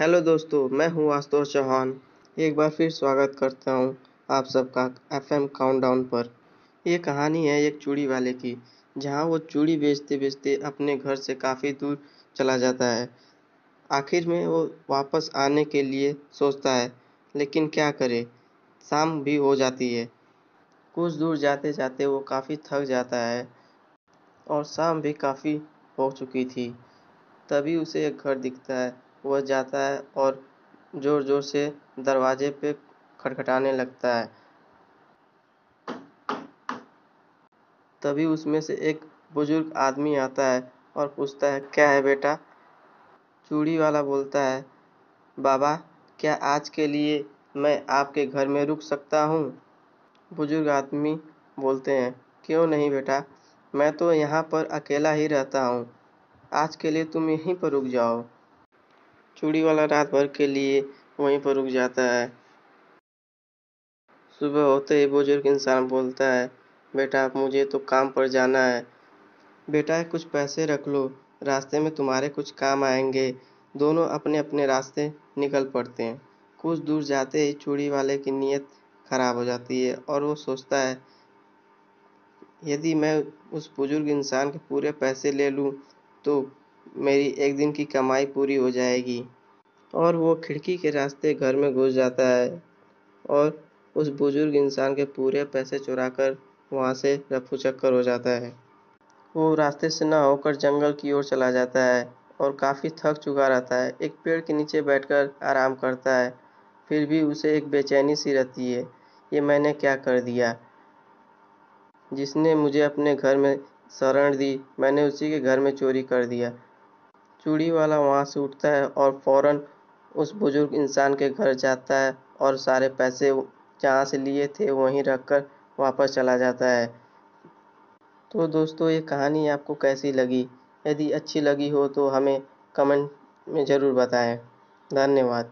Hello दोस्तों, मैं हूँ आशुतोष चौहान। एक बार फिर स्वागत करता हूँ आप सबका एफ़ एम काउंटडाउन पर। ये कहानी है एक चूड़ी वाले की, जहाँ वो चूड़ी बेचते बेचते अपने घर से काफ़ी दूर चला जाता है। आखिर में वो वापस आने के लिए सोचता है, लेकिन क्या करे? शाम भी हो जाती है। कुछ दूर जाते जाते वो काफ़ी थक जाता है और शाम भी काफ़ी हो चुकी थी। तभी उसे एक घर दिखता है। वह जाता है और ज़ोर ज़ोर से दरवाजे पे खटखटाने लगता है। तभी उसमें से एक बुज़ुर्ग आदमी आता है और पूछता है, क्या है बेटा? चूड़ी वाला बोलता है, बाबा, क्या आज के लिए मैं आपके घर में रुक सकता हूँ? बुज़ुर्ग आदमी बोलते हैं, क्यों नहीं बेटा? मैं तो यहाँ पर अकेला ही रहता हूँ। आज के लिए तुम यहीं पर रुक जाओ। चूड़ी वाला रात भर के लिए वहीं पर रुक जाता है। सुबह होते ही बुज़ुर्ग इंसान बोलता है, बेटा मुझे तो काम पर जाना है। बेटा, कुछ पैसे रख लो। रास्ते में तुम्हारे कुछ काम आएँगे। दोनों अपने अपने रास्ते निकल पड़ते हैं। कुछ दूर जाते ही चूड़ी वाले की नीयत खराब हो जाती है और वो सोचता है, यदि मैं उस बुज़ुर्ग इंसान के पूरे पैसे ले लूँ तो मेरी एक दिन की कमाई पूरी हो जाएगी। और वो खिड़की के रास्ते घर में घुस जाता है और उस बुज़ुर्ग इंसान के पूरे पैसे चुरा कर वहाँ से रफू चक्कर हो जाता है। वो रास्ते से ना होकर जंगल की ओर चला जाता है और काफ़ी थक चुका रहता है। एक पेड़ के नीचे बैठकर आराम करता है, फिर भी उसे एक बेचैनी सी रहती है, ये मैंने क्या कर दिया? जिसने मुझे अपने घर में शरण दी, मैंने उसी के घर में चोरी कर दिया। चूड़ी वाला वहाँ से उठता है और फ़ौरन उस बुज़ुर्ग इंसान के घर जाता है और सारे पैसे जहाँ से लिए थे वहीं रख कर वापस चला जाता है। तो दोस्तों, ये कहानी आपको कैसी लगी? यदि अच्छी लगी हो तो हमें कमेंट में ज़रूर बताएँ। धन्यवाद।